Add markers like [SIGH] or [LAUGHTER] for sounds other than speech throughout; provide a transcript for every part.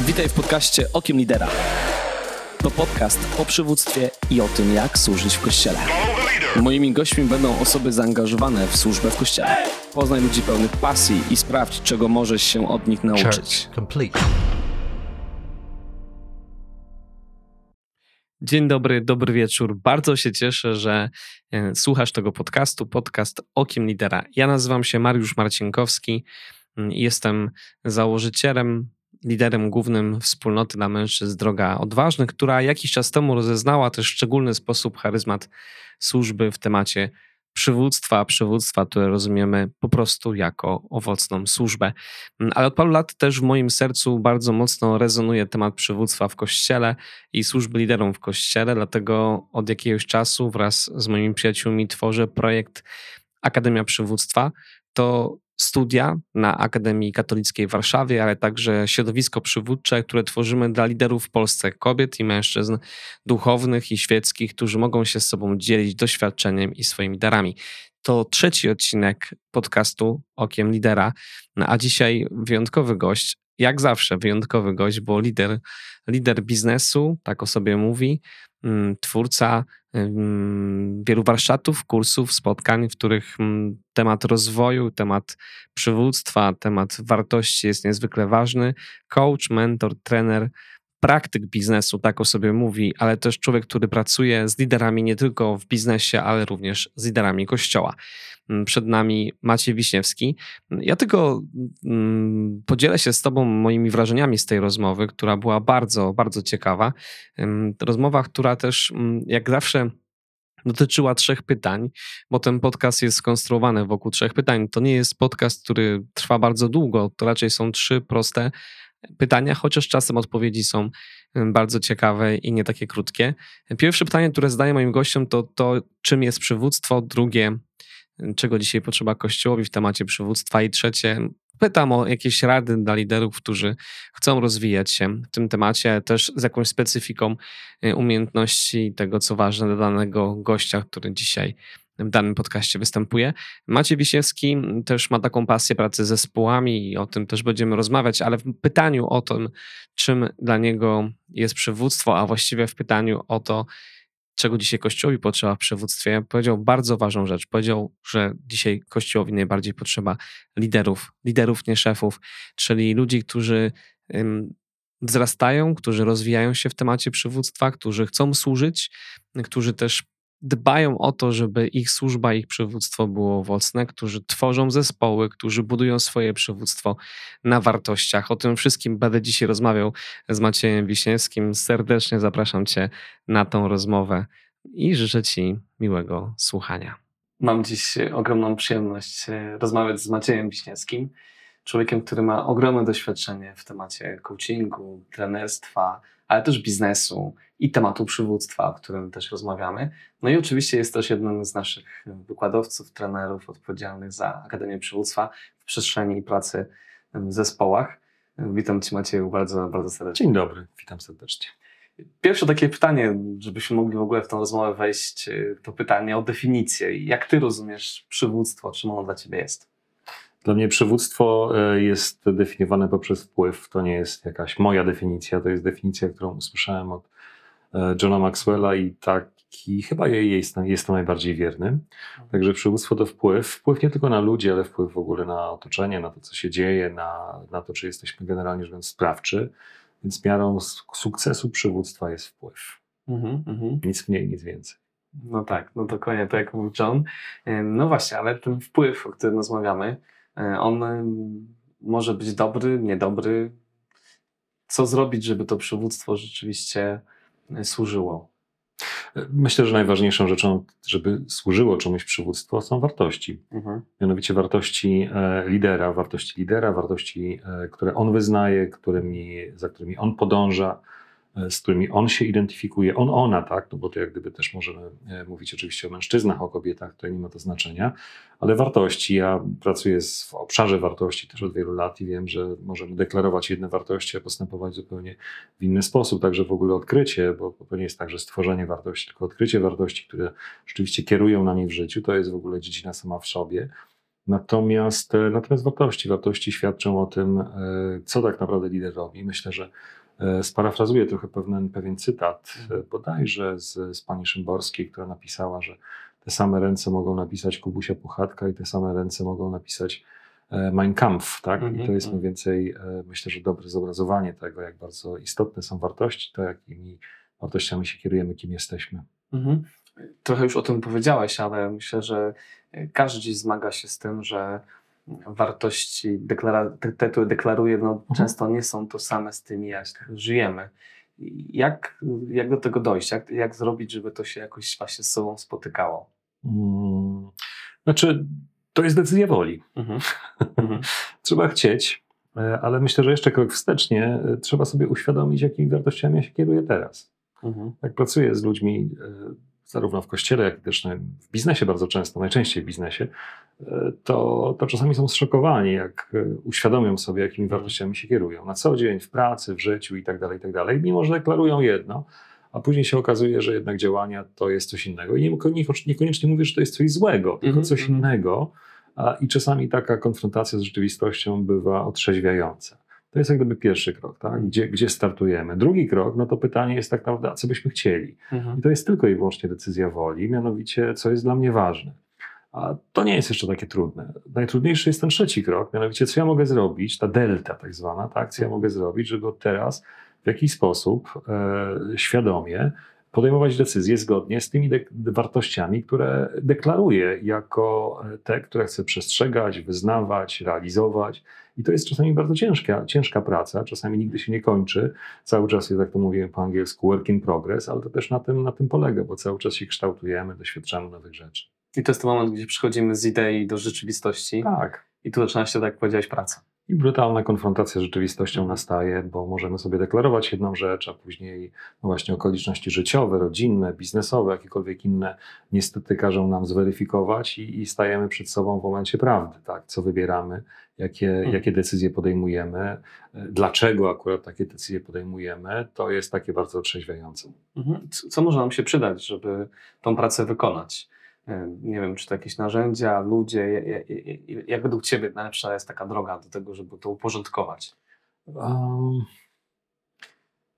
Witaj w podcaście Okiem Lidera. To podcast o przywództwie i o tym, jak służyć w kościele. Moimi gośćmi będą osoby zaangażowane w służbę w kościele. Poznaj ludzi pełnych pasji i sprawdź, czego możesz się od nich nauczyć. Dzień dobry, dobry wieczór. Bardzo się cieszę, że e, słuchasz tego podcastu, podcast Okiem Lidera. Ja nazywam się Mariusz Marcinkowski. Mm, Jestem założycielem, liderem głównym wspólnoty dla mężczyzn Droga Odważnych, która jakiś czas temu rozeznała też szczególny sposób charyzmat służby w temacie przywództwa, przywództwa, które rozumiemy po prostu jako owocną służbę. Mm, Ale od paru lat też w moim sercu bardzo mocno rezonuje temat przywództwa w kościele i służby liderom w kościele, dlatego od jakiegoś czasu wraz z moimi przyjaciółmi tworzę projekt Akademia Przywództwa. To studia na Akademii Katolickiej w Warszawie, ale także środowisko przywódcze, które tworzymy dla liderów w Polsce, kobiet i mężczyzn duchownych i świeckich, którzy mogą się z sobą dzielić doświadczeniem i swoimi darami. To trzeci odcinek podcastu Okiem Lidera, no a dzisiaj wyjątkowy gość, jak zawsze wyjątkowy gość, bo lider, lider biznesu, tak o sobie mówi, mm, twórca ym, wielu warsztatów, kursów, spotkań, w których mm, temat rozwoju, temat przywództwa, temat wartości jest niezwykle ważny. Coach, mentor, trener, praktyk biznesu, tak o sobie mówi, ale też człowiek, który pracuje z liderami nie tylko w biznesie, ale również z liderami kościoła. Mm, Przed nami Maciej Wiśniewski. Ja tylko mm, podzielę się z Tobą moimi wrażeniami z tej rozmowy, która była bardzo, bardzo ciekawa. Ym, Rozmowa, która też, mm, jak zawsze, dotyczyła trzech pytań, bo ten podcast jest skonstruowany wokół trzech pytań. To nie jest podcast, który trwa bardzo długo, to raczej są trzy proste pytania, chociaż czasem odpowiedzi są bardzo ciekawe i nie takie krótkie. Pierwsze pytanie, które zadaję moim gościom, to to, czym jest przywództwo. Drugie, czego dzisiaj potrzeba Kościołowi w temacie przywództwa. I trzecie, pytam o jakieś rady dla liderów, którzy chcą rozwijać się w tym temacie, też z jakąś specyfiką y, umiejętności tego, co ważne dla danego gościa, który dzisiaj w danym podcaście występuje. Maciej Wiśniewski też ma taką pasję pracy z zespołami i o tym też będziemy rozmawiać, ale w pytaniu o tym, czym dla niego jest przywództwo, a właściwie w pytaniu o to, czego dzisiaj Kościołowi potrzeba w przywództwie, powiedział bardzo ważną rzecz. Powiedział, że dzisiaj Kościołowi najbardziej potrzeba liderów, liderów, nie szefów, czyli ludzi, którzy wzrastają, którzy rozwijają się w temacie przywództwa, którzy chcą służyć, którzy też dbają o to, żeby ich służba, ich przywództwo było owocne, którzy tworzą zespoły, którzy budują swoje przywództwo na wartościach. O tym wszystkim będę dzisiaj rozmawiał z Maciejem Wiśniewskim. Serdecznie zapraszam Cię na tą rozmowę i życzę Ci miłego słuchania. Mam dziś ogromną przyjemność e, rozmawiać z Maciejem Wiśniewskim, człowiekiem, który ma ogromne doświadczenie w temacie coachingu, trenerstwa, ale też biznesu i tematu przywództwa, o którym też rozmawiamy. No i oczywiście jest też jednym z naszych wykładowców, trenerów odpowiedzialnych za Akademię Przywództwa w przestrzeni pracy w zespołach. Witam Cię Macieju bardzo, bardzo serdecznie. Dzień dobry, witam serdecznie. Pierwsze takie pytanie, żebyśmy mogli w ogóle w tą rozmowę wejść, to pytanie o definicję. Jak Ty rozumiesz przywództwo? Czym ono dla Ciebie jest? Dla mnie przywództwo e, jest definiowane poprzez wpływ. To nie jest jakaś moja definicja, to jest definicja, którą usłyszałem od e, Johna Maxwella i taki chyba jej jest, jest to najbardziej wierny. Także przywództwo to wpływ. Wpływ nie tylko na ludzi, ale wpływ w ogóle na otoczenie, na to, co się dzieje, na, na to, czy jesteśmy generalnie rzecz biorąc sprawczy. Więc miarą sukcesu przywództwa jest wpływ. Mhm, mhm. Nic mniej, nic więcej. No tak, no dokładnie tak jak mówił John. Ym, No właśnie, ale ten wpływ, o którym rozmawiamy, on ym, może być dobry, niedobry. Co zrobić, żeby to przywództwo rzeczywiście y, służyło? Myślę, że najważniejszą rzeczą, żeby służyło czemuś przywództwo, są wartości. Mhm. Mianowicie wartości e, lidera, wartości lidera, wartości, e, które on wyznaje, którymi, za którymi on podąża, e, z którymi on się identyfikuje, on, ona, tak, no bo to jak gdyby też możemy e, mówić oczywiście o mężczyznach, o kobietach, to nie ma to znaczenia, ale wartości, ja pracuję w obszarze wartości też od wielu lat i wiem, że możemy deklarować jedne wartości, a postępować zupełnie w inny sposób, także w ogóle odkrycie, bo, to nie jest tak, że stworzenie wartości, tylko odkrycie wartości, które rzeczywiście kierują nami w życiu, to jest w ogóle dziedzina sama w sobie. Natomiast, e, natomiast wartości, wartości świadczą o tym, e, co tak naprawdę lider robi. Myślę, że e, sparafrazuję trochę pewien, pewien cytat, e, bodajże z, z pani Szymborskiej, która napisała, że te same ręce mogą napisać Kubusia Puchatka i te same ręce mogą napisać e, Mein Kampf, tak? I Mhm, to jest mhm. mniej więcej, e, myślę, że dobre zobrazowanie tego, jak bardzo istotne są wartości, to jakimi wartościami się kierujemy, kim jesteśmy. Mhm. Trochę już o tym powiedziałeś, ale myślę, że każdy dziś zmaga się z tym, że wartości, deklara- te, te, które deklaruje, no, często nie są to same z tymi, jak żyjemy. Jak, jak do tego dojść? Jak, jak zrobić, żeby to się jakoś właśnie z sobą spotykało? Mm, Znaczy, to jest decyzja woli. Mhm. [LAUGHS] Mhm. Trzeba chcieć, e, ale myślę, że jeszcze krok wstecznie e, trzeba sobie uświadomić, jakimi wartościami ja się kieruję teraz. Mhm. Jak pracuję z ludźmi, e, zarówno w kościele, jak i też w biznesie bardzo często, najczęściej w biznesie, e, to, to czasami są zszokowani, jak e, uświadomią sobie, jakimi wartościami się kierują na co dzień, w pracy, w życiu i tak dalej, i tak dalej. Mimo, że deklarują jedno, a później się okazuje, że jednak działania to jest coś innego. I nie- niekon- niekoniecznie mówię, że to jest coś złego, tylko Mhm, coś mhm. innego. A, I czasami taka konfrontacja z rzeczywistością bywa otrzeźwiająca. To jest jak gdyby pierwszy krok, tak? gdzie, gdzie startujemy. Drugi krok, no to pytanie jest tak naprawdę, a co byśmy chcieli? Mhm. I to jest tylko i wyłącznie decyzja woli, mianowicie co jest dla mnie ważne. A to nie jest jeszcze takie trudne. Najtrudniejszy jest ten trzeci krok, mianowicie co ja mogę zrobić, ta delta tak zwana, tak? co ja mogę zrobić, żeby od teraz w jakiś sposób e, świadomie podejmować decyzje zgodnie z tymi wartościami, które deklaruję jako te, które chcę przestrzegać, wyznawać, realizować. I to jest czasami bardzo ciężka, ciężka praca, czasami nigdy się nie kończy. Cały czas jest, jak to mówiłem po angielsku, work in progress, ale to też na tym, na tym polega, bo cały czas się kształtujemy, doświadczamy nowych rzeczy. I to jest ten moment, gdzie przechodzimy z idei do rzeczywistości Tak. i tu zaczyna się, tak jak powiedziałeś, praca. I brutalna konfrontacja z rzeczywistością nastaje, bo możemy sobie deklarować jedną rzecz, a później no właśnie okoliczności życiowe, rodzinne, biznesowe, jakiekolwiek inne niestety każą nam zweryfikować i, i stajemy przed sobą w momencie prawdy, tak? co wybieramy, jakie, Mhm. jakie decyzje podejmujemy, e, dlaczego akurat takie decyzje podejmujemy, to jest takie bardzo otrzeźwiające. Mhm. Co, co może nam się przydać, żeby tą pracę wykonać? Nie wiem, czy to jakieś narzędzia, ludzie. Ja- ja- ja- Jak według Ciebie najlepsza jest taka droga do tego, żeby to uporządkować? Um,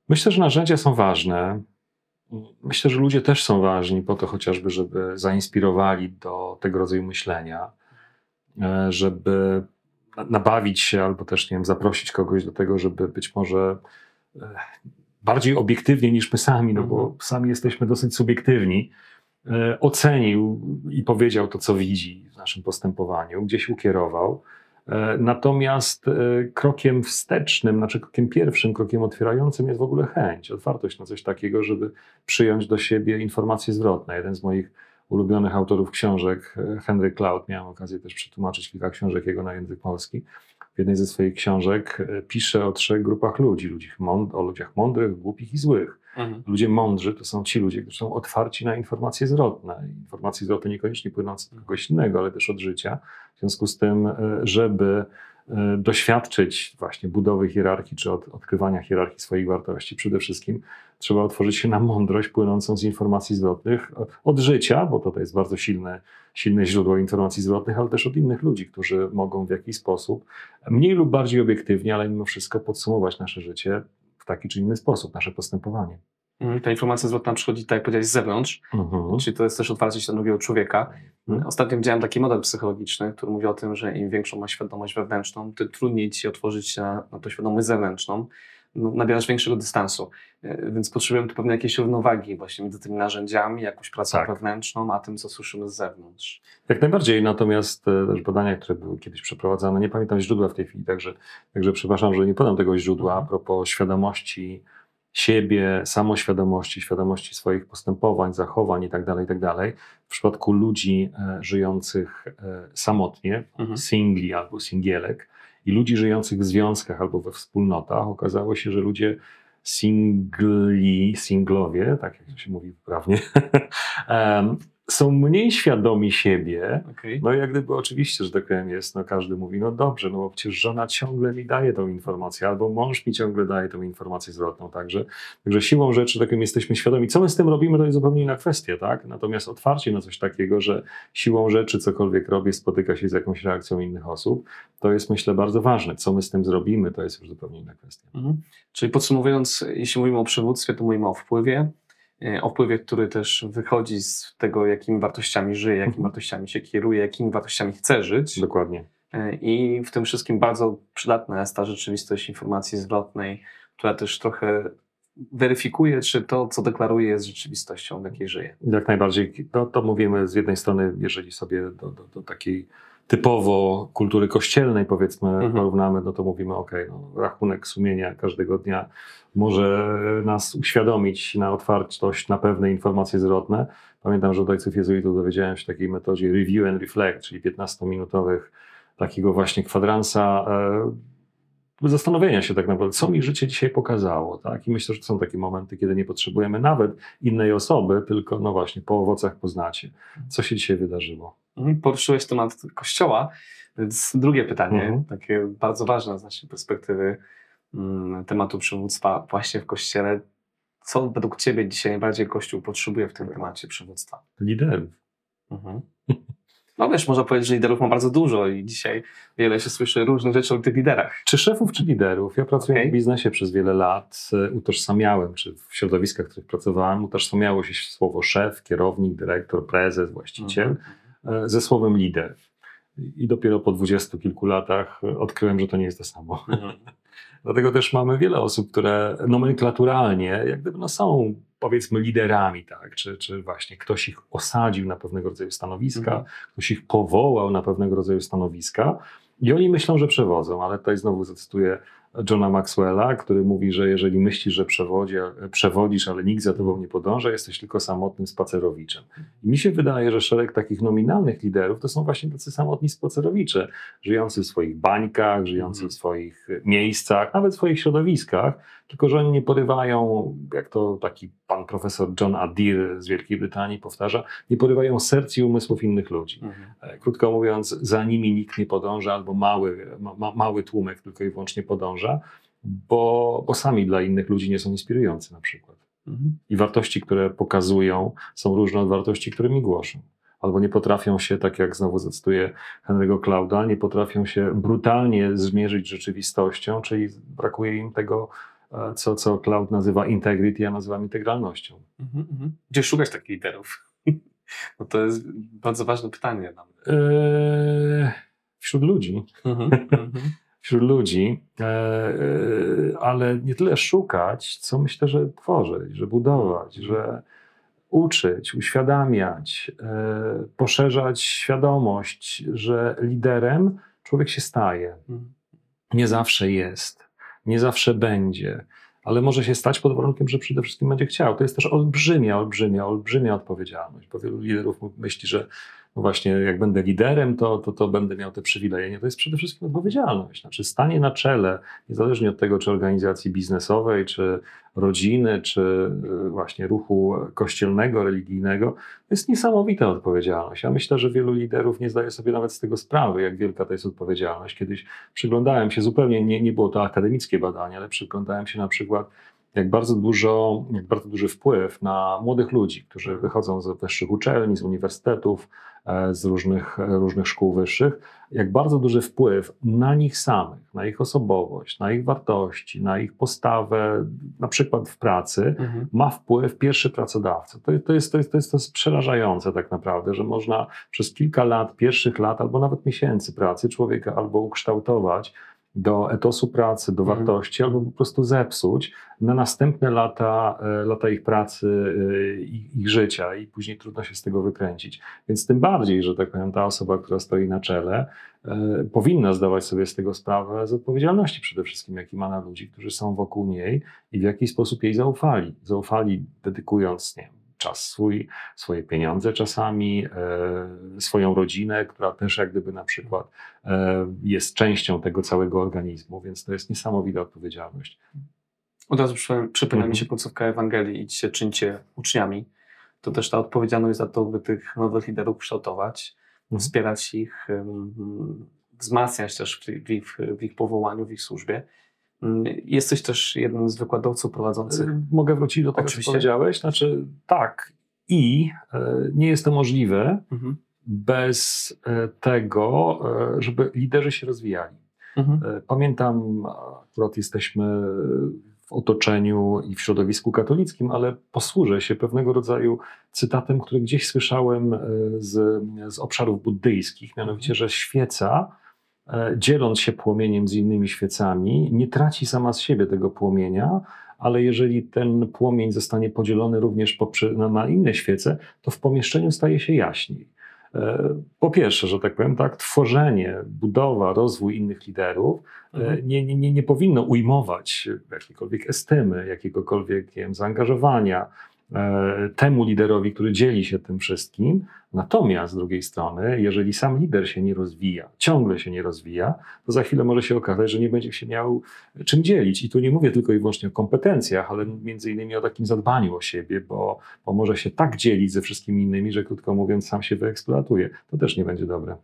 myślę, że narzędzia są ważne. Myślę, że ludzie też są ważni po to chociażby, żeby zainspirowali do tego rodzaju myślenia, e, żeby na- nabawić się albo też, nie wiem, zaprosić kogoś do tego, żeby być może e, bardziej obiektywnie niż my sami, no bo Mhm. sami jesteśmy dosyć subiektywni, ocenił i powiedział to, co widzi w naszym postępowaniu, gdzieś ukierował. E, Natomiast e, krokiem wstecznym, znaczy krokiem pierwszym, krokiem otwierającym jest w ogóle chęć, otwartość na coś takiego, żeby przyjąć do siebie informacje zwrotne. Jeden z moich ulubionych autorów książek, e, Henry Cloud, miałem okazję też przetłumaczyć kilka książek jego na język polski. W jednej ze swoich książek e, pisze o trzech grupach ludzi, ludzi mąd- o ludziach mądrych, głupich i złych. Mhm. Ludzie mądrzy to są ci ludzie, którzy są otwarci na informacje zwrotne. Informacje zwrotne niekoniecznie płynące od kogoś innego, ale też od życia. W związku z tym, e, żeby e, doświadczyć właśnie budowy hierarchii czy od, odkrywania hierarchii swoich wartości, przede wszystkim trzeba otworzyć się na mądrość płynącą z informacji zwrotnych e, od życia, bo to, to jest bardzo silne, silne źródło informacji zwrotnych, ale też od innych ludzi, którzy mogą w jakiś sposób mniej lub bardziej obiektywnie, ale mimo wszystko podsumować nasze życie w taki czy inny sposób, nasze postępowanie. Mhm. Ta informacja zwrotna przychodzi, tak jak powiedziałeś, z zewnątrz, Mhm. czyli to jest też otwarcie się na drugiego człowieka. Mhm. Ostatnio widziałem taki model psychologiczny, który mówi o tym, że im większą masz świadomość wewnętrzną, tym trudniej ci otworzyć się na, na tą świadomość zewnętrzną. No, nabierasz większego dystansu. E, Więc potrzebujemy tu pewnej jakiejś równowagi właśnie między tymi narzędziami, jakąś pracą Tak. wewnętrzną, a tym, co słyszymy z zewnątrz. Jak najbardziej, natomiast e, też badania, które były kiedyś przeprowadzane, nie pamiętam źródła w tej chwili, także, także przepraszam, że nie podam tego źródła a propos świadomości siebie, samoświadomości, świadomości swoich postępowań, zachowań itd., itd. W przypadku ludzi e, żyjących e, samotnie, Mhm. singli albo singielek i ludzi żyjących w związkach albo we wspólnotach, okazało się, że ludzie singli, singlowie, tak jak to się mówi poprawnie, [LAUGHS] em, są mniej świadomi siebie, Okay. no i jak gdyby oczywiście, że tak powiem jest, no każdy mówi, no dobrze, no bo przecież żona ciągle mi daje tą informację, albo mąż mi ciągle daje tą informację zwrotną, także, także siłą rzeczy, tak powiem, jesteśmy świadomi. Co my z tym robimy, to jest zupełnie inna kwestia, tak? Natomiast otwarcie na coś takiego, że siłą rzeczy cokolwiek robię, spotyka się z jakąś reakcją innych osób, to jest myślę bardzo ważne. Co my z tym zrobimy, to jest już zupełnie inna kwestia. Mhm. Czyli podsumowując, jeśli mówimy o przywództwie, to mówimy o wpływie, o wpływie, który też wychodzi z tego, jakimi wartościami żyje, jakimi Mhm. wartościami się kieruje, jakimi wartościami chce żyć. Dokładnie. E, I w tym wszystkim bardzo przydatna jest ta rzeczywistość informacji zwrotnej, która też trochę weryfikuje, czy to, co deklaruje, jest rzeczywistością, w jakiej żyje. Jak najbardziej. To, to mówimy z jednej strony, jeżeli sobie do, do, do takiej typowo kultury kościelnej powiedzmy Mhm. porównamy, no to mówimy ok, no, rachunek sumienia każdego dnia może nas uświadomić na otwartość na pewne informacje zwrotne. Pamiętam, że od ojców jezuitów dowiedziałem się takiej metodzie review and reflect, czyli 15-minutowych takiego właśnie kwadransa e, zastanowienia się tak naprawdę, co mi życie dzisiaj pokazało. Tak? I myślę, że są takie momenty, kiedy nie potrzebujemy nawet innej osoby, tylko no właśnie po owocach poznacie, co się dzisiaj wydarzyło. Mhm. Poruszyłeś temat kościoła, więc drugie pytanie, Mhm. takie bardzo ważne z naszej perspektywy mm, tematu przywództwa właśnie w kościele. Co według Ciebie dzisiaj najbardziej Kościół potrzebuje w tym temacie przywództwa? Liderów. Mhm. No wiesz, można powiedzieć, że liderów ma bardzo dużo i dzisiaj wiele się słyszy różnych rzeczy o tych liderach. Czy szefów, czy liderów? Ja pracuję Okej. w biznesie przez wiele lat, e, utożsamiałem, czy w środowiskach, w których pracowałem, utożsamiało się słowo szef, kierownik, dyrektor, prezes, właściciel Mhm. E, ze słowem lider. I dopiero po dwudziestu kilku latach e, odkryłem, że to nie jest to samo. Mhm. [LAUGHS] Dlatego też mamy wiele osób, które nomenklaturalnie jak gdyby no są powiedzmy liderami, tak? czy, czy właśnie ktoś ich osadził na pewnego rodzaju stanowiska, Mhm. ktoś ich powołał na pewnego rodzaju stanowiska i oni myślą, że przewodzą, ale tutaj znowu zacytuję Johna Maxwella, który mówi, że jeżeli myślisz, że przewodzi, przewodzisz, ale nikt za tobą nie podąża, jesteś tylko samotnym spacerowiczem. I mi się wydaje, że szereg takich nominalnych liderów to są właśnie tacy samotni spacerowicze, żyjący w swoich bańkach, żyjący w swoich miejscach, nawet w swoich środowiskach, tylko że oni nie porywają, jak to taki pan profesor John Adir z Wielkiej Brytanii powtarza, nie porywają serc i umysłów innych ludzi. Mhm. E, Krótko mówiąc, za nimi nikt nie podąża, albo mały, ma, ma, mały tłumek tylko i wyłącznie podąża, bo, bo sami dla innych ludzi nie są inspirujący na przykład. Mhm. I wartości, które pokazują, są różne od wartości, którymi głoszą. Albo nie potrafią się, tak jak znowu zacytuję Henry'ego Clouda, nie potrafią się brutalnie zmierzyć z rzeczywistością, czyli brakuje im tego, co, co Cloud nazywa integrity, ja nazywam integralnością. Mhm. Mhm. Gdzie szukać takich liderów? No [LAUGHS] to jest bardzo ważne pytanie. dla mnie. Eee, wśród ludzi. Mhm. [LAUGHS] Mhm. wśród ludzi, e, e, ale nie tyle szukać, co myślę, że tworzyć, że budować, że uczyć, uświadamiać, e, poszerzać świadomość, że liderem człowiek się staje. Mhm. Nie zawsze jest, nie zawsze będzie, ale może się stać pod warunkiem, że przede wszystkim będzie chciał. To jest też olbrzymia, olbrzymia, olbrzymia odpowiedzialność, bo wielu liderów myśli, że właśnie jak będę liderem, to, to, to będę miał te przywileje. Nie, to jest przede wszystkim odpowiedzialność. Znaczy stanie na czele, niezależnie od tego, czy organizacji biznesowej, czy rodziny, czy y, właśnie ruchu kościelnego, religijnego, to jest niesamowita odpowiedzialność. Ja myślę, że wielu liderów nie zdaje sobie nawet z tego sprawy, jak wielka to jest odpowiedzialność. Kiedyś przyglądałem się zupełnie, nie, nie było to akademickie badanie, ale przyglądałem się na przykład jak bardzo, dużo, jak bardzo duży wpływ na młodych ludzi, którzy wychodzą z wyższych uczelni, z uniwersytetów, z różnych, różnych szkół wyższych, jak bardzo duży wpływ na nich samych, na ich osobowość, na ich wartości, na ich postawę, na przykład w pracy, Mhm. ma wpływ pierwszy pracodawca. To, to, jest, to, jest, to, jest, to jest przerażające tak naprawdę, że można przez kilka lat, pierwszych lat albo nawet miesięcy pracy człowieka albo ukształtować do etosu pracy, do Mhm. wartości, albo po prostu zepsuć na następne lata, e, lata ich pracy, e, ich, ich życia i później trudno się z tego wykręcić. Więc tym bardziej, że tak powiem, ta osoba, która stoi na czele, e, powinna zdawać sobie z tego sprawę, z odpowiedzialności przede wszystkim, jaki ma na ludzi, którzy są wokół niej i w jaki sposób jej zaufali. Zaufali dedykując, nie czas swój, swoje pieniądze czasami, e, swoją rodzinę, która też jak gdyby na przykład e, jest częścią tego całego organizmu, więc to jest niesamowita odpowiedzialność. Od razu przypomina, przypomina mi Mhm. się końcówka Ewangelii, idźcie, czyńcie uczniami. to też ta odpowiedzialność za to, by tych nowych liderów kształtować, mhm. wspierać ich, wzmacniać też w ich, w ich powołaniu, w ich służbie. Mm, jesteś też jednym z wykładowców prowadzących. Y, mogę wrócić do tego, Oczywiście. co powiedziałeś? Znaczy, tak. I e, nie jest to możliwe mhm. bez e, tego, e, żeby liderzy się rozwijali. Mhm. Pamiętam, akurat jesteśmy w otoczeniu i w środowisku katolickim, ale posłużę się pewnego rodzaju cytatem, który gdzieś słyszałem z, z obszarów buddyjskich, mianowicie, że świeca dzieląc się płomieniem z innymi świecami, nie traci sama z siebie tego płomienia, ale jeżeli ten płomień zostanie podzielony również na, na inne świece, to w pomieszczeniu staje się jaśniej. E, po pierwsze, że tak powiem, tak, tworzenie, budowa, rozwój innych liderów e, mhm. nie, nie, nie powinno ujmować jakiejkolwiek estymy, jakiegokolwiek wiem, zaangażowania temu liderowi, który dzieli się tym wszystkim, Natomiast z drugiej strony, jeżeli sam lider się nie rozwija, ciągle się nie rozwija, to za chwilę może się okazać, że nie będzie się miał czym dzielić. I tu nie mówię tylko i wyłącznie o kompetencjach, ale między innymi o takim zadbaniu o siebie, bo, bo może się tak dzielić ze wszystkimi innymi, że krótko mówiąc, sam się wyeksploatuje. To też nie będzie dobre.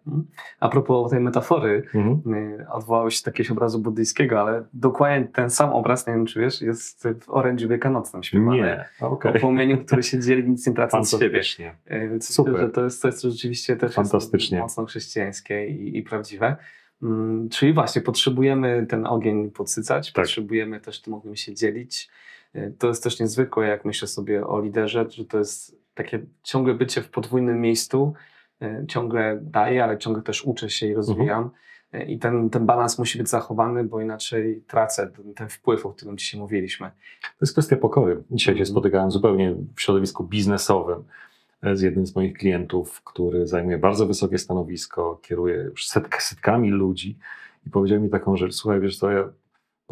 A propos tej metafory, mhm. Y, odwołałeś się do jakiegoś obrazu buddyjskiego, ale dokładnie ten sam obraz, nie wiem czy wiesz, jest w orędziu wielkanocnym śpiewany. Nie, okay. O płomieniu, który się dzieli, nic nie tracąc z siebie. Y, Super. To jest, jest rzeczywiście też Fantastycznie. mocno chrześcijańskie i, i prawdziwe. Hmm, czyli właśnie potrzebujemy ten ogień podsycać, tak. potrzebujemy też tym ogniem się dzielić. Y, to jest też niezwykłe, jak myślę sobie o liderze, że to jest takie ciągle bycie w podwójnym miejscu, y, ciągle daję, ale ciągle też uczę się i rozwijam. Mhm. Y, I ten, ten balans musi być zachowany, bo inaczej tracę ten, ten wpływ, o którym dzisiaj mówiliśmy. To jest kwestia pokory. Dzisiaj się mhm. spotykałem zupełnie w środowisku biznesowym z jednym z moich klientów, który zajmuje bardzo wysokie stanowisko, kieruje już setk, setkami ludzi i powiedział mi taką rzecz, słuchaj, wiesz co, ja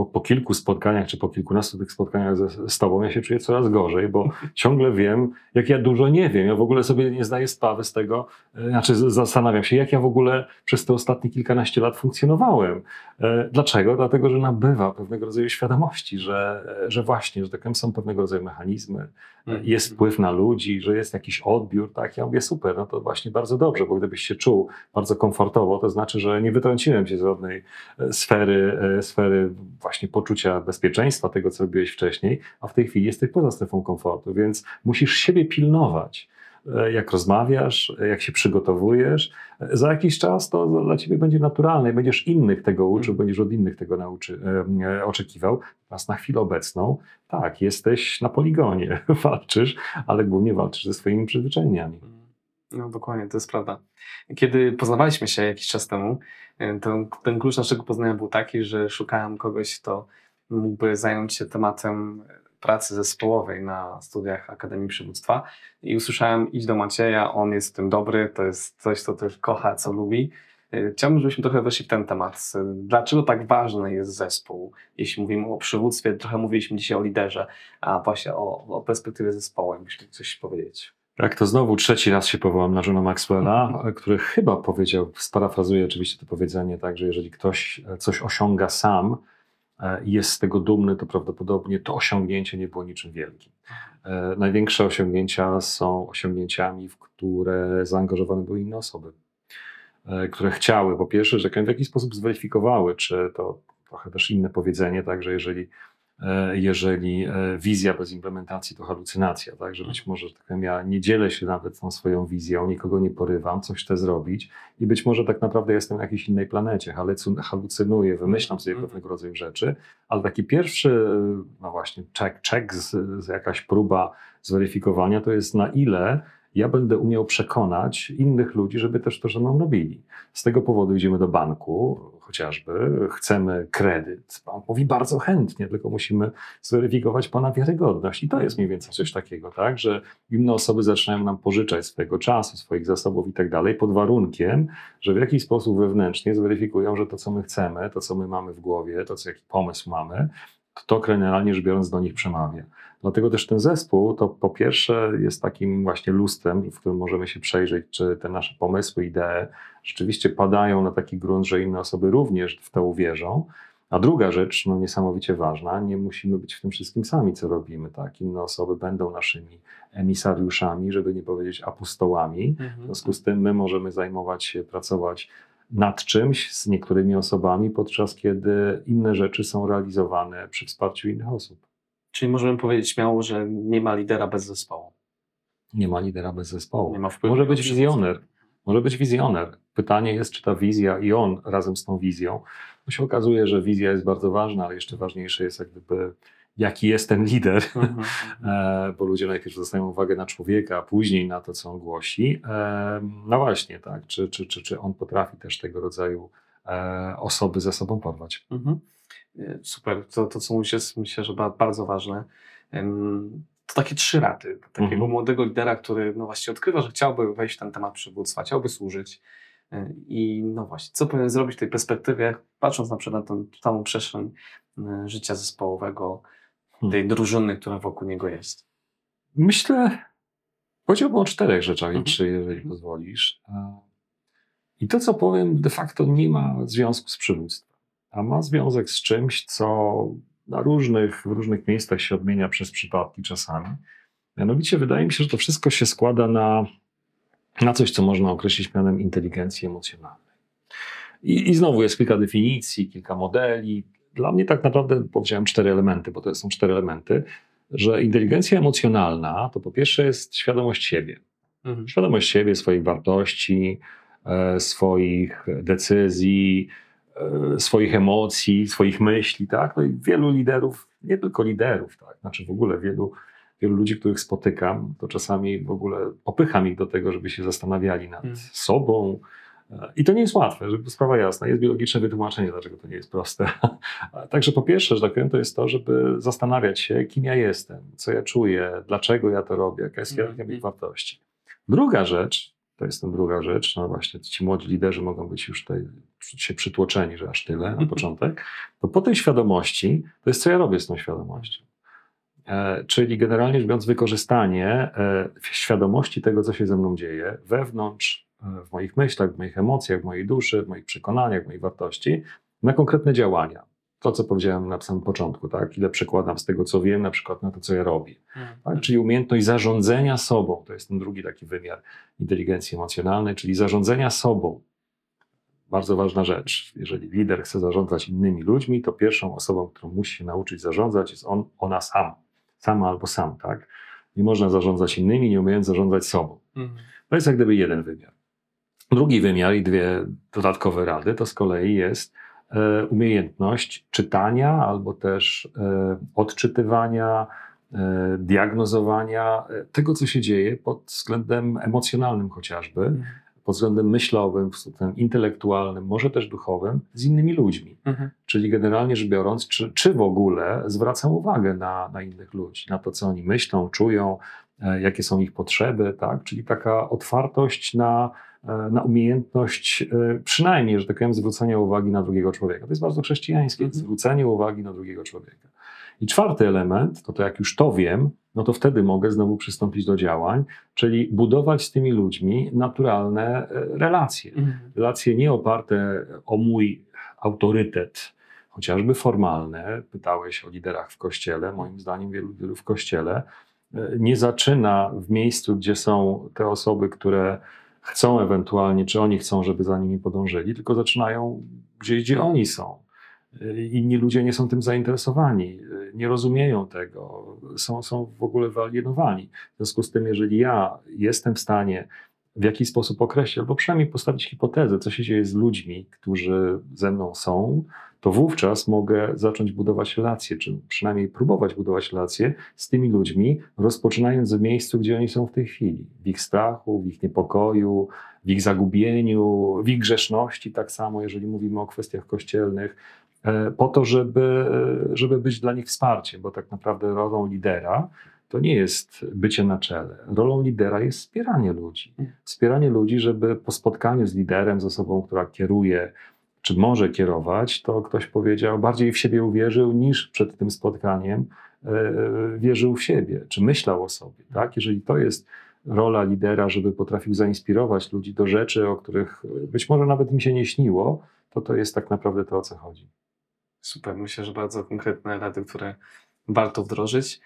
po, po, kilku spotkaniach, czy po kilkunastu tych spotkaniach ze, z tobą, ja się czuję coraz gorzej, bo [LAUGHS] ciągle wiem, jak ja dużo nie wiem. Ja w ogóle sobie nie zdaję sprawy z tego, e, znaczy zastanawiam się, jak ja w ogóle przez te ostatnie kilkanaście lat funkcjonowałem. E, dlaczego? Dlatego, że nabywa pewnego rodzaju świadomości, że, e, że właśnie, że tak powiem, są pewnego rodzaju mechanizmy, mhm. jest wpływ na ludzi, że jest jakiś odbiór, tak? Ja mówię, super, no to właśnie bardzo dobrze, bo gdybyś się czuł bardzo komfortowo, to znaczy, że nie wytrąciłem się z żadnej sfery, sfery właśnie poczucia bezpieczeństwa, tego co robiłeś wcześniej, a w tej chwili jesteś poza strefą komfortu, więc musisz siebie pilnować. E, jak rozmawiasz, e, jak się przygotowujesz, e, za jakiś czas to dla ciebie będzie naturalne, będziesz innych tego uczył, będziesz od innych tego nauczy, e, oczekiwał. Natomiast na chwilę obecną, tak, jesteś na poligonie, [LAUGHS] walczysz, ale głównie walczysz ze swoimi przyzwyczajeniami. No dokładnie, to jest prawda. Kiedy poznawaliśmy się jakiś czas temu, e, to ten klucz naszego poznania był taki, że szukałem kogoś, kto mógłby zająć się tematem pracy zespołowej na studiach Akademii Przywództwa i usłyszałem idź do Macieja, on jest w tym dobry, to jest coś, co też kocha, co lubi. E, chciałbym, żebyśmy trochę weszli w ten temat. Dlaczego tak ważny jest zespół? Jeśli mówimy o przywództwie, trochę mówiliśmy dzisiaj o liderze, a właśnie o, o perspektywie zespołu, jakbyś coś powiedzieć. Tak, to znowu trzeci raz się powołam na Johna Maxwella, mhm. który chyba powiedział, sparafrazuję oczywiście to powiedzenie, tak, że jeżeli ktoś coś osiąga sam e, i jest z tego dumny, to prawdopodobnie to osiągnięcie nie było niczym wielkim. E, największe osiągnięcia są osiągnięciami, w które zaangażowane były inne osoby, e, które chciały, po pierwsze, że w jakiś sposób zweryfikowały, czy to trochę też inne powiedzenie, tak, że jeżeli E, jeżeli e, wizja bez implementacji to halucynacja, tak, że być może, że tak powiem, ja nie dzielę się nawet tą swoją wizją, nikogo nie porywam, coś chcę zrobić i być może tak naprawdę jestem na jakiejś innej planecie, halucynuję, wymyślam sobie mhm. pewnego rodzaju rzeczy, ale taki pierwszy, no właśnie, check, check z, z jakaś próba zweryfikowania to jest na ile ja będę umiał przekonać innych ludzi, żeby też to ze mną robili. Z tego powodu idziemy do banku, chociażby, chcemy kredyt. Pan mówi bardzo chętnie, tylko musimy zweryfikować Pana wiarygodność. I to jest mniej więcej coś takiego, tak, że inne osoby zaczynają nam pożyczać swojego czasu, swoich zasobów i tak dalej, pod warunkiem, że w jakiś sposób wewnętrznie zweryfikują, że to, co my chcemy, to, co my mamy w głowie, to, co, jaki pomysł mamy, to generalnie rzecz biorąc do nich przemawia. Dlatego też ten zespół to po pierwsze jest takim właśnie lustrem, w którym możemy się przejrzeć, czy te nasze pomysły, idee rzeczywiście padają na taki grunt, że inne osoby również w to uwierzą. A druga rzecz, no niesamowicie ważna, nie musimy być w tym wszystkim sami, co robimy. Tak? Inne osoby będą naszymi emisariuszami, żeby nie powiedzieć apostołami. W związku z tym my możemy zajmować się, pracować nad czymś z niektórymi osobami, podczas kiedy inne rzeczy są realizowane przy wsparciu innych osób. Czyli możemy powiedzieć śmiało, że nie ma lidera bez zespołu. Nie ma lidera bez zespołu. Może być wizjoner. Może być wizjoner. Pytanie jest, czy ta wizja i on razem z tą wizją. To się okazuje, że wizja jest bardzo ważna, ale jeszcze ważniejsze jest, jak gdyby, jaki jest ten lider, Mhm. [LAUGHS] E, bo ludzie najpierw zwracają uwagę na człowieka, a później na to, co on głosi. E, No właśnie, tak. Czy, czy, czy, czy on potrafi też tego rodzaju e, osoby ze sobą porwać? Mhm. Super. To, to co mówisz, jest myślę, że ba- bardzo ważne. To takie trzy rady. Takiego Mhm. młodego lidera, który no właśnie odkrywa, że chciałby wejść w ten temat przywództwa, chciałby służyć. I no właśnie, co powinien zrobić w tej perspektywie, patrząc na przykład na tę samą przestrzeń życia zespołowego. Tej drużyny, która wokół niego jest. Myślę, powiedziałbym o czterech rzeczach, Mhm. trzy, jeżeli pozwolisz. I to, co powiem, de facto nie ma związku z przywództwem, a ma związek z czymś, co na różnych, w różnych miejscach się odmienia przez przypadki czasami. Mianowicie wydaje mi się, że to wszystko się składa na, na coś, co można określić mianem inteligencji emocjonalnej. I, I znowu jest kilka definicji, kilka modeli. Dla mnie tak naprawdę powiedziałem cztery elementy, bo to są cztery elementy że inteligencja emocjonalna to po pierwsze jest świadomość siebie. Mhm. Świadomość siebie, swoich wartości, e, swoich decyzji, e, swoich emocji, swoich myśli, tak? No i wielu liderów, nie tylko liderów, tak? Znaczy w ogóle wielu, wielu ludzi, których spotykam, to czasami w ogóle popycham ich do tego, żeby się zastanawiali nad Mm. sobą. I to nie jest łatwe, żeby sprawa jasna. Jest biologiczne wytłumaczenie, dlaczego to nie jest proste. [LAUGHS] Także po pierwsze, że tak powiem, to jest to, żeby zastanawiać się, kim ja jestem, co ja czuję, dlaczego ja to robię, jaka jest hierarchia Mhm. moich wartości. Druga rzecz, to jest ten druga rzecz, no właśnie ci młodzi liderzy mogą być już tutaj się przytłoczeni, że aż tyle na początek, to po tej świadomości, to jest co ja robię z tą świadomością. E, czyli generalnie rzecz biorąc wykorzystanie e, świadomości tego, co się ze mną dzieje wewnątrz, w moich myślach, w moich emocjach, w mojej duszy, w moich przekonaniach, w moich wartości, na konkretne działania. To, co powiedziałem na samym początku, tak? ile przekładam z tego, co wiem, na przykład na to, co ja robię. Tak? Czyli umiejętność zarządzania sobą, to jest ten drugi taki wymiar inteligencji emocjonalnej, czyli zarządzania sobą. Bardzo ważna rzecz. Jeżeli lider chce zarządzać innymi ludźmi, to pierwszą osobą, którą musi się nauczyć zarządzać, jest on, ona sam. Sama albo sam, tak? Nie można zarządzać innymi, nie umiejąc zarządzać sobą. Mhm. To jest jak gdyby jeden wymiar. Drugi wymiar i dwie dodatkowe rady to z kolei jest e, umiejętność czytania albo też e, odczytywania, e, diagnozowania tego, co się dzieje pod względem emocjonalnym chociażby, Mhm. pod względem myślowym, pod względem intelektualnym, może też duchowym z innymi ludźmi. Mhm. Czyli generalnie rzecz biorąc, czy, czy w ogóle zwracam uwagę na, na innych ludzi, na to, co oni myślą, czują, jakie są ich potrzeby, tak? Czyli taka otwartość na, na umiejętność e, przynajmniej, że tak powiem, zwrócenia uwagi na drugiego człowieka. To jest bardzo chrześcijańskie, Mhm. zwrócenie uwagi na drugiego człowieka. I czwarty element, to to jak już to wiem, no to wtedy mogę znowu przystąpić do działań, czyli budować z tymi ludźmi naturalne e, relacje Mhm. relacje nie oparte o mój autorytet, chociażby formalne. Pytałeś o liderach w kościele. Moim zdaniem wielu liderów w kościele e, nie zaczyna w miejscu, gdzie są te osoby, które chcą ewentualnie, czy oni chcą, żeby za nimi podążyli, tylko zaczynają gdzieś, gdzie oni są. Inni ludzie nie są tym zainteresowani, nie rozumieją tego, są, są w ogóle wyalienowani. W związku z tym, jeżeli ja jestem w stanie w jakiś sposób określić, albo przynajmniej postawić hipotezę, co się dzieje z ludźmi, którzy ze mną są, to wówczas mogę zacząć budować relacje, czy przynajmniej próbować budować relacje z tymi ludźmi, rozpoczynając w miejscu, gdzie oni są w tej chwili. W ich strachu, w ich niepokoju, w ich zagubieniu, w ich grzeszności, tak samo, jeżeli mówimy o kwestiach kościelnych, e, po to, żeby, żeby być dla nich wsparciem, bo tak naprawdę rolą lidera to nie jest bycie na czele. Rolą lidera jest wspieranie ludzi. Wspieranie ludzi, żeby po spotkaniu z liderem, z osobą, która kieruje, czy może kierować, to ktoś powiedział, bardziej w siebie uwierzył niż przed tym spotkaniem e, wierzył w siebie, czy myślał o sobie. Tak? Jeżeli to jest rola lidera, żeby potrafił zainspirować ludzi do rzeczy, o których być może nawet im się nie śniło, to to jest tak naprawdę to, o co chodzi. Super, myślę, że bardzo konkretne rady, które warto wdrożyć.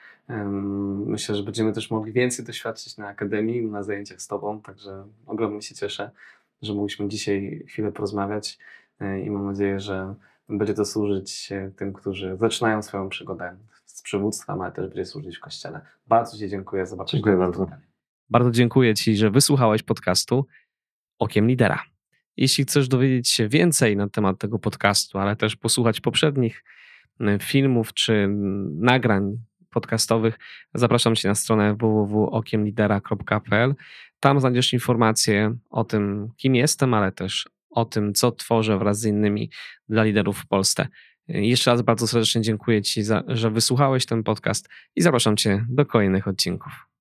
Myślę, że będziemy też mogli więcej doświadczyć na Akademii, na zajęciach z Tobą, także ogromnie się cieszę, że mogliśmy dzisiaj chwilę porozmawiać e, i mam nadzieję, że będzie to służyć tym, którzy zaczynają swoją przygodę z przywództwem, ale też będzie służyć w Kościele. Bardzo Ci dziękuję za Dziękuję bardzo. Bardzo dziękuję Ci, że wysłuchałeś podcastu Okiem Lidera. Jeśli chcesz dowiedzieć się więcej na temat tego podcastu, ale też posłuchać poprzednich filmów czy nagrań podcastowych, zapraszam Cię na stronę www.okiemlidera.pl. Tam znajdziesz informacje o tym, kim jestem, ale też o tym, co tworzę wraz z innymi dla liderów w Polsce. Jeszcze raz bardzo serdecznie dziękuję Ci, za, że wysłuchałeś ten podcast i zapraszam Cię do kolejnych odcinków.